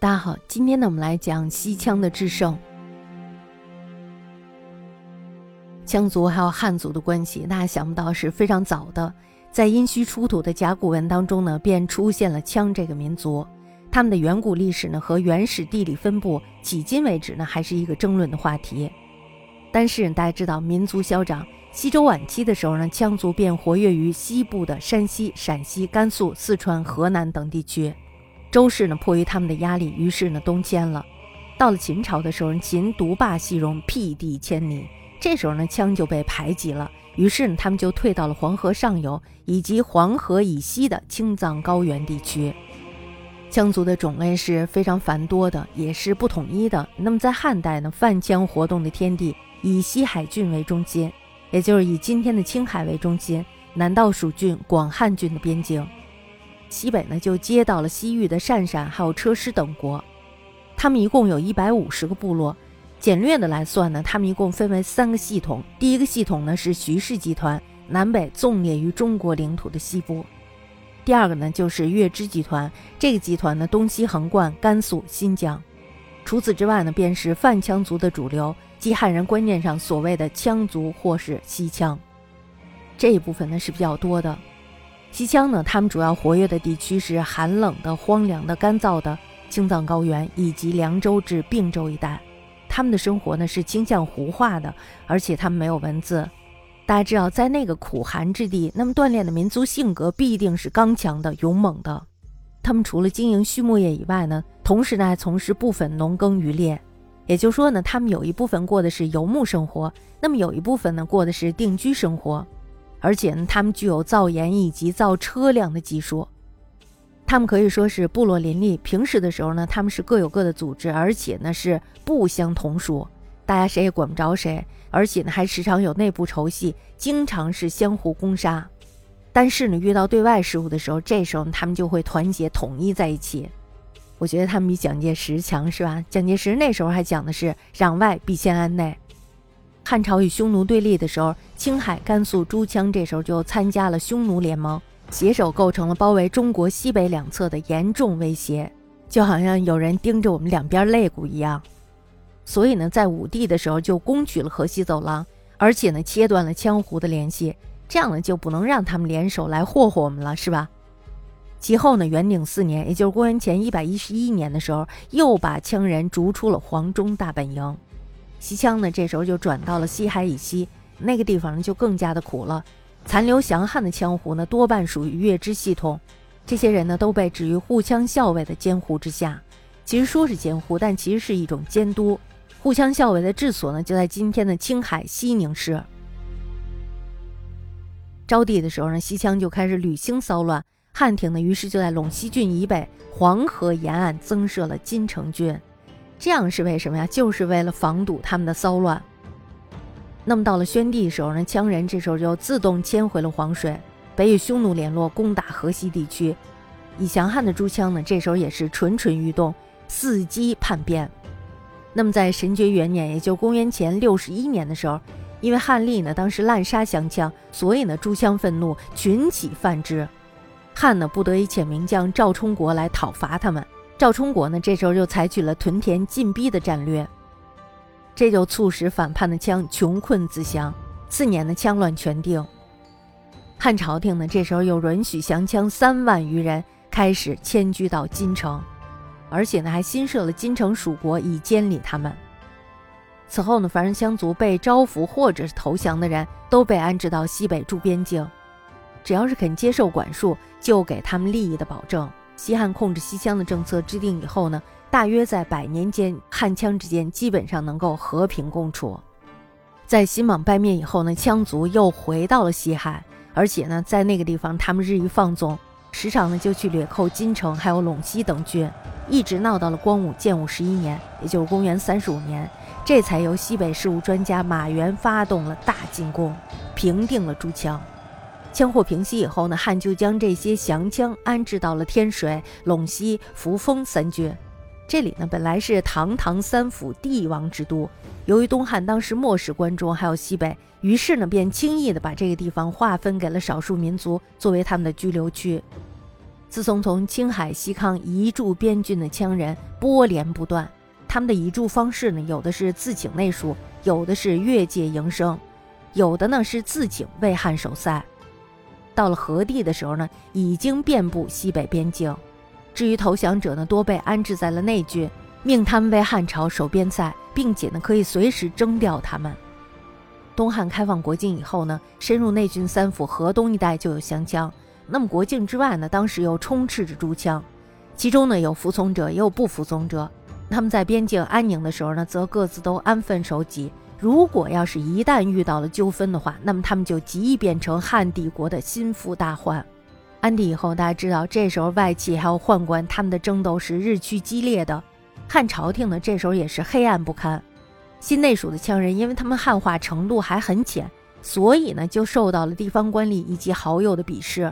大家好，今天呢，我们来讲西羌的制胜。羌族还有汉族的关系，大家想不到是非常早的，在殷墟出土的甲骨文当中呢，便出现了羌这个民族。他们的远古历史呢和原始地理分布，迄今为止呢还是一个争论的话题。但是大家知道，民族消长，西周晚期的时候呢，羌族便活跃于西部的山西、陕西、甘肃、四川、河南等地区。周氏呢，迫于他们的压力，于是呢东迁了。到了秦朝的时候，秦独霸西戎，辟地千里。这时候呢，羌就被排挤了，于是呢，他们就退到了黄河上游以及黄河以西的青藏高原地区。羌族的种类是非常繁多的，也是不统一的。那么在汉代呢，泛羌活动的天地以西海郡为中心，也就是以今天的青海为中心，南到蜀郡、广汉郡的边境。西北呢，就接到了西域的鄯善，还有车师等国。他们一共有一百五十个部落。简略的来算呢，他们一共分为三个系统。第一个系统呢是徐氏集团，南北纵列于中国领土的西部。第二个呢就是月支集团，这个集团呢东西横贯甘肃、新疆。除此之外呢，便是泛羌族的主流，即汉人观念上所谓的羌族或是西羌。这一部分呢是比较多的。西羌呢，他们主要活跃的地区是寒冷的、荒凉的、干燥的青藏高原以及凉州至并州一带。他们的生活呢是倾向胡化的，而且他们没有文字。大家知道，在那个苦寒之地，那么锻炼的民族性格必定是刚强的、勇猛的。他们除了经营畜牧业以外呢，同时呢还从事部分农耕渔猎。也就是说呢，他们有一部分过的是游牧生活，那么有一部分呢过的是定居生活。而且呢，他们具有造盐以及造车辆的技术。他们可以说是部落林立。平时的时候呢，他们是各有各的组织，而且呢是不相同属，大家谁也管不着谁。而且呢，还时常有内部仇隙，经常是相互攻杀。但是呢，遇到对外事务的时候，这时候他们就会团结统一在一起。我觉得他们比蒋介石强，是吧？蒋介石那时候还讲的是“攘外必先安内”。汉朝与匈奴对立的时候，青海、甘肃、诸羌这时候就参加了匈奴联盟，携手构成了包围中国西北两侧的严重威胁，就好像有人盯着我们两边肋骨一样。所以呢，在武帝的时候就攻取了河西走廊，而且呢，切断了羌胡的联系，这样呢就不能让他们联手来霍霍我们了，是吧？其后呢，元鼎四年，也就是公元前一百一十一年的时候，又把羌人逐出了黄忠大本营。西羌呢，这时候就转到了西海以西那个地方，就更加的苦了。残留降汉的羌胡呢，多半属于月支系统，这些人呢，都被置于护羌校尉的监护之下。其实说是监护，但其实是一种监督。护羌校尉的治所呢，就在今天的青海西宁市。昭帝的时候呢，西羌就开始屡兴骚乱，汉廷呢，于是就在陇西郡以北黄河沿岸增设了金城郡。这样是为什么呀？就是为了防堵他们的骚乱。那么到了宣帝时候呢，羌人这时候就自动迁回了黄水，北与匈奴联络，攻打河西地区。以降汉的诸羌呢，这时候也是蠢蠢欲动，伺机叛变。那么在神爵元年，也就公元前六十一年的时候，因为汉吏呢当时滥杀降羌，所以呢诸羌愤怒，群起犯之。汉呢不得已遣名将赵充国来讨伐他们。赵充国呢，这时候就采取了屯田进逼的战略，这就促使反叛的羌穷困自降。次年的羌乱全定，汉朝廷呢，这时候又允许降羌三万余人开始迁居到金城，而且呢，还新设了金城属国以监理他们。此后呢，凡是羌族被招服或者是投降的人，都被安置到西北驻边境，只要是肯接受管束，就给他们利益的保证。西汉控制西羌的政策制定以后呢，大约在百年间，汉羌之间基本上能够和平共处。在新莽败灭以后呢，羌族又回到了西汉，而且呢，在那个地方他们日益放纵，时常呢就去掠寇金城还有陇西等郡，一直闹到了光武建武十一年，也就是公元三十五年，这才由西北事务专家马援发动了大进攻，平定了诸羌。羌祸平息以后呢，汉就将这些降羌安置到了天水、陇西、扶风三郡。这里呢，本来是堂堂三府帝王之都，由于东汉当时漠视关中还有西北，于是呢，便轻易的把这个地方划分给了少数民族作为他们的居留区。自从从青海、西康移驻边郡的羌人波连不断，他们的移驻方式呢，有的是自请内属，有的是越界营生，有的呢是自请为汉守塞。到了何地的时候呢，已经遍布西北边境。至于投降者呢，多被安置在了内郡，命他们为汉朝守边塞，并且呢可以随时征调他们。东汉开放国境以后呢，深入内郡三府河东一带就有降羌。那么国境之外呢，当时又充斥着诸羌，其中呢有服从者，也有不服从者。他们在边境安宁的时候呢，则各自都安分守己。如果要是一旦遇到了纠纷的话，那么他们就极易变成汉帝国的心腹大患。安帝以后，大家知道，这时候外戚还有宦官他们的争斗是日趋激烈的，汉朝廷呢这时候也是黑暗不堪。新内属的羌人，因为他们汉化程度还很浅，所以呢就受到了地方官吏以及好友的鄙视。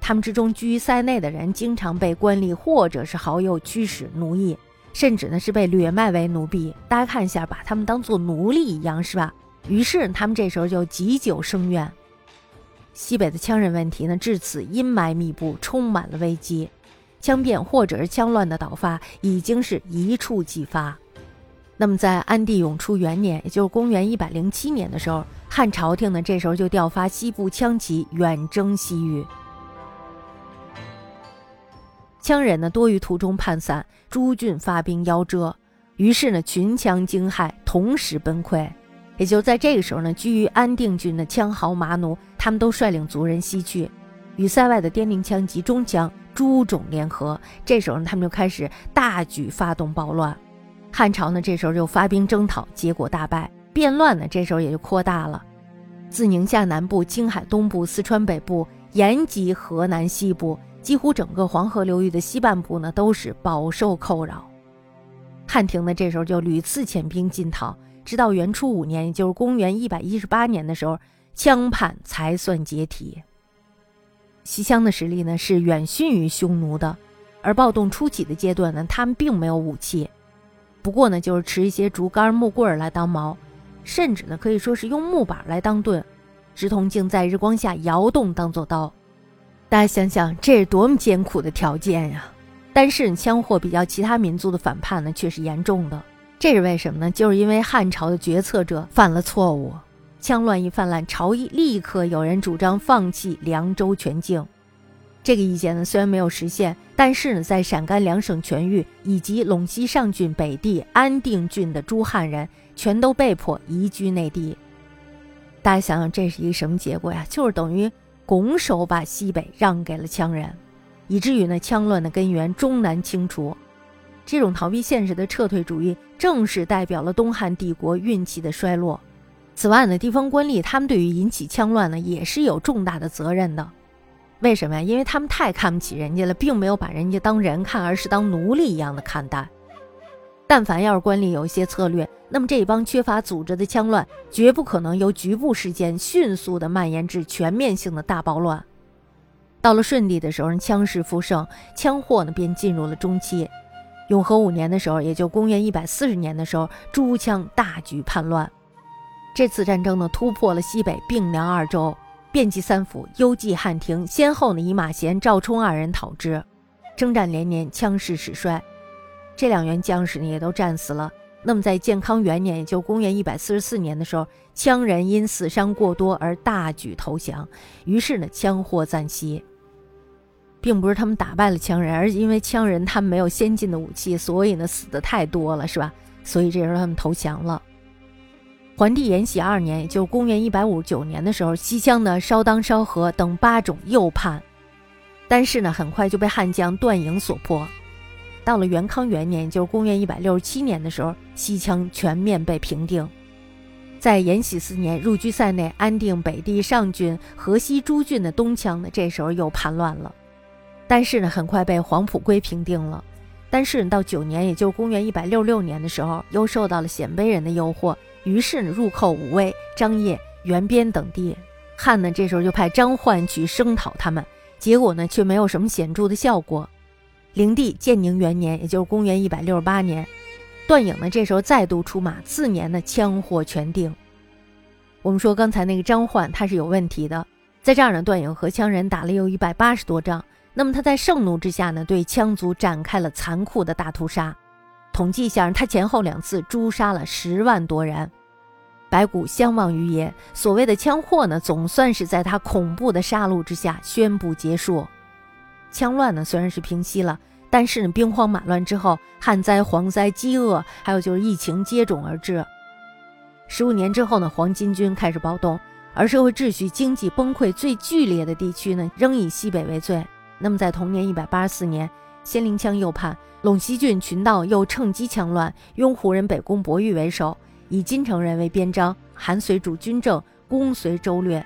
他们之中居于塞内的人，经常被官吏或者是好友驱使奴役。甚至呢是被掠卖为奴婢，大家看一下，把他们当做奴隶一样，是吧？于是他们这时候就急酒生怨。西北的羌人问题呢，至此阴霾密布，充满了危机。羌变或者是羌乱的导发已经是一触即发。那么在安帝永初元年，也就是公元一百零七年的时候，汉朝廷呢这时候就调发西部羌骑远征西域。羌人呢多于途中叛散，诸郡发兵邀遮，于是呢群羌惊骇，同时崩溃。也就在这个时候呢，居于安定郡的羌豪麻奴，他们都率领族人西去，与塞外的滇宁羌及中羌诸种联合。这时候呢，他们就开始大举发动暴乱。汉朝呢这时候就发兵征讨，结果大败。变乱呢这时候也就扩大了，自宁夏南部、青海东部、四川北部，延及河南西部。几乎整个黄河流域的西半部呢，都是饱受扣扰。汉廷呢，这时候就屡次遣兵进讨，直到元初五年，也就是公元一百一十八年的时候，羌叛才算解体。西羌的实力呢，是远逊于匈奴的，而暴动初期的阶段呢，他们并没有武器，不过呢，就是持一些竹竿、木棍来当矛，甚至呢，可以说是用木板来当盾，直筒镜在日光下摇动，当做刀。大家想想，这是多么艰苦的条件呀！但是羌祸比较其他民族的反叛呢，却是严重的。这是为什么呢？就是因为汉朝的决策者犯了错误。羌乱一泛滥，朝议立刻有人主张放弃凉州全境。这个意见呢，虽然没有实现，但是呢，在陕甘两省全域以及陇西上郡北地安定郡的诸汉人，全都被迫移居内地。大家想想，这是一个什么结果呀？就是等于。拱手把西北让给了羌人，以至于呢羌乱的根源终难清除。这种逃避现实的撤退主义，正是代表了东汉帝国运气的衰落。此外呢，地方官吏他们对于引起羌乱呢，也是有重大的责任的。为什么呀？因为他们太看不起人家了，并没有把人家当人看，而是当奴隶一样的看待。但凡要是官吏有一些策略，那么这帮缺乏组织的羌乱绝不可能由局部事件迅速的蔓延至全面性的大暴乱。到了顺帝的时候，枪势复盛，羌祸呢便进入了中期。永和五年的时候，也就公元一百四十年的时候，诸羌大举叛乱。这次战争呢，突破了西北并辽二州，遍及三府，幽蓟汉庭，先后呢以马贤、赵冲二人讨之，征战连年，羌氏始衰。这两员将士呢也都战死了。那么在建康元年，也就公元一百四十四年的时候，羌人因死伤过多而大举投降，于是呢羌祸暂息。并不是他们打败了羌人，而是因为羌人他们没有先进的武器，所以呢死的太多了，是吧？所以这时候他们投降了。桓帝延禧二年，也就公元一百五十九年的时候，西羌呢烧当、烧河等八种右叛，但是呢很快就被汉将段颖所破。到了元康元年，就是公元一百六十七年的时候，西羌全面被平定。在延禧四年，入居塞内，安定北地上郡、河西诸郡的东羌呢，这时候又叛乱了。但是呢，很快被黄埔圭平定了。但是到九年，也就是公元一百六六年的时候，又受到了鲜卑人的诱惑，于是呢，入寇武威、张掖、原边等地。汉呢，这时候就派张焕去声讨他们，结果呢，却没有什么显著的效果。灵帝建宁元年，也就是公元一百六十八年，段颖呢这时候再度出马，次年呢羌祸全定。我们说刚才那个张焕他是有问题的，在这儿呢，段颖和羌人打了有一百八十多仗，那么他在盛怒之下呢，对羌族展开了残酷的大屠杀。统计一下，他前后两次诛杀了十万多人。白骨相忘于野，所谓的羌祸呢，总算是在他恐怖的杀戮之下宣布结束。羌乱呢，虽然是平息了，但是呢，兵荒马乱之后，旱灾、蝗灾、饥饿，还有就是疫情接踵而至。十五年之后呢，黄巾军开始暴动，而社会秩序、经济崩溃最剧烈的地区呢，仍以西北为最。那么在同年一百八十四年，仙灵羌右叛，陇西郡群盗又趁机羌乱，拥胡人北宫伯玉为首。以金城人为边章，韩遂主军政，攻随周略。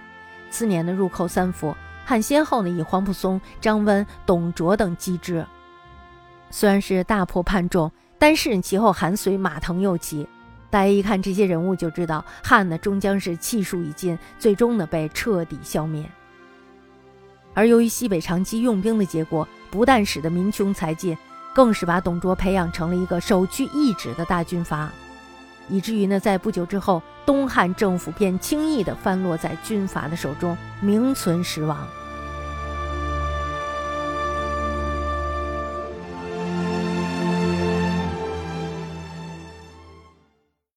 次年呢，入寇三府，汉先后呢以黄埔松、张温、董卓等击之。虽然是大破叛众，但是其后韩遂马腾又起。大家一看这些人物就知道，汉呢终将是气数已尽，最终呢被彻底消灭。而由于西北长期用兵的结果，不但使得民穷财尽，更是把董卓培养成了一个首屈一指的大军阀。以至于呢，在不久之后，东汉政府便轻易地翻落在军阀的手中，名存实亡。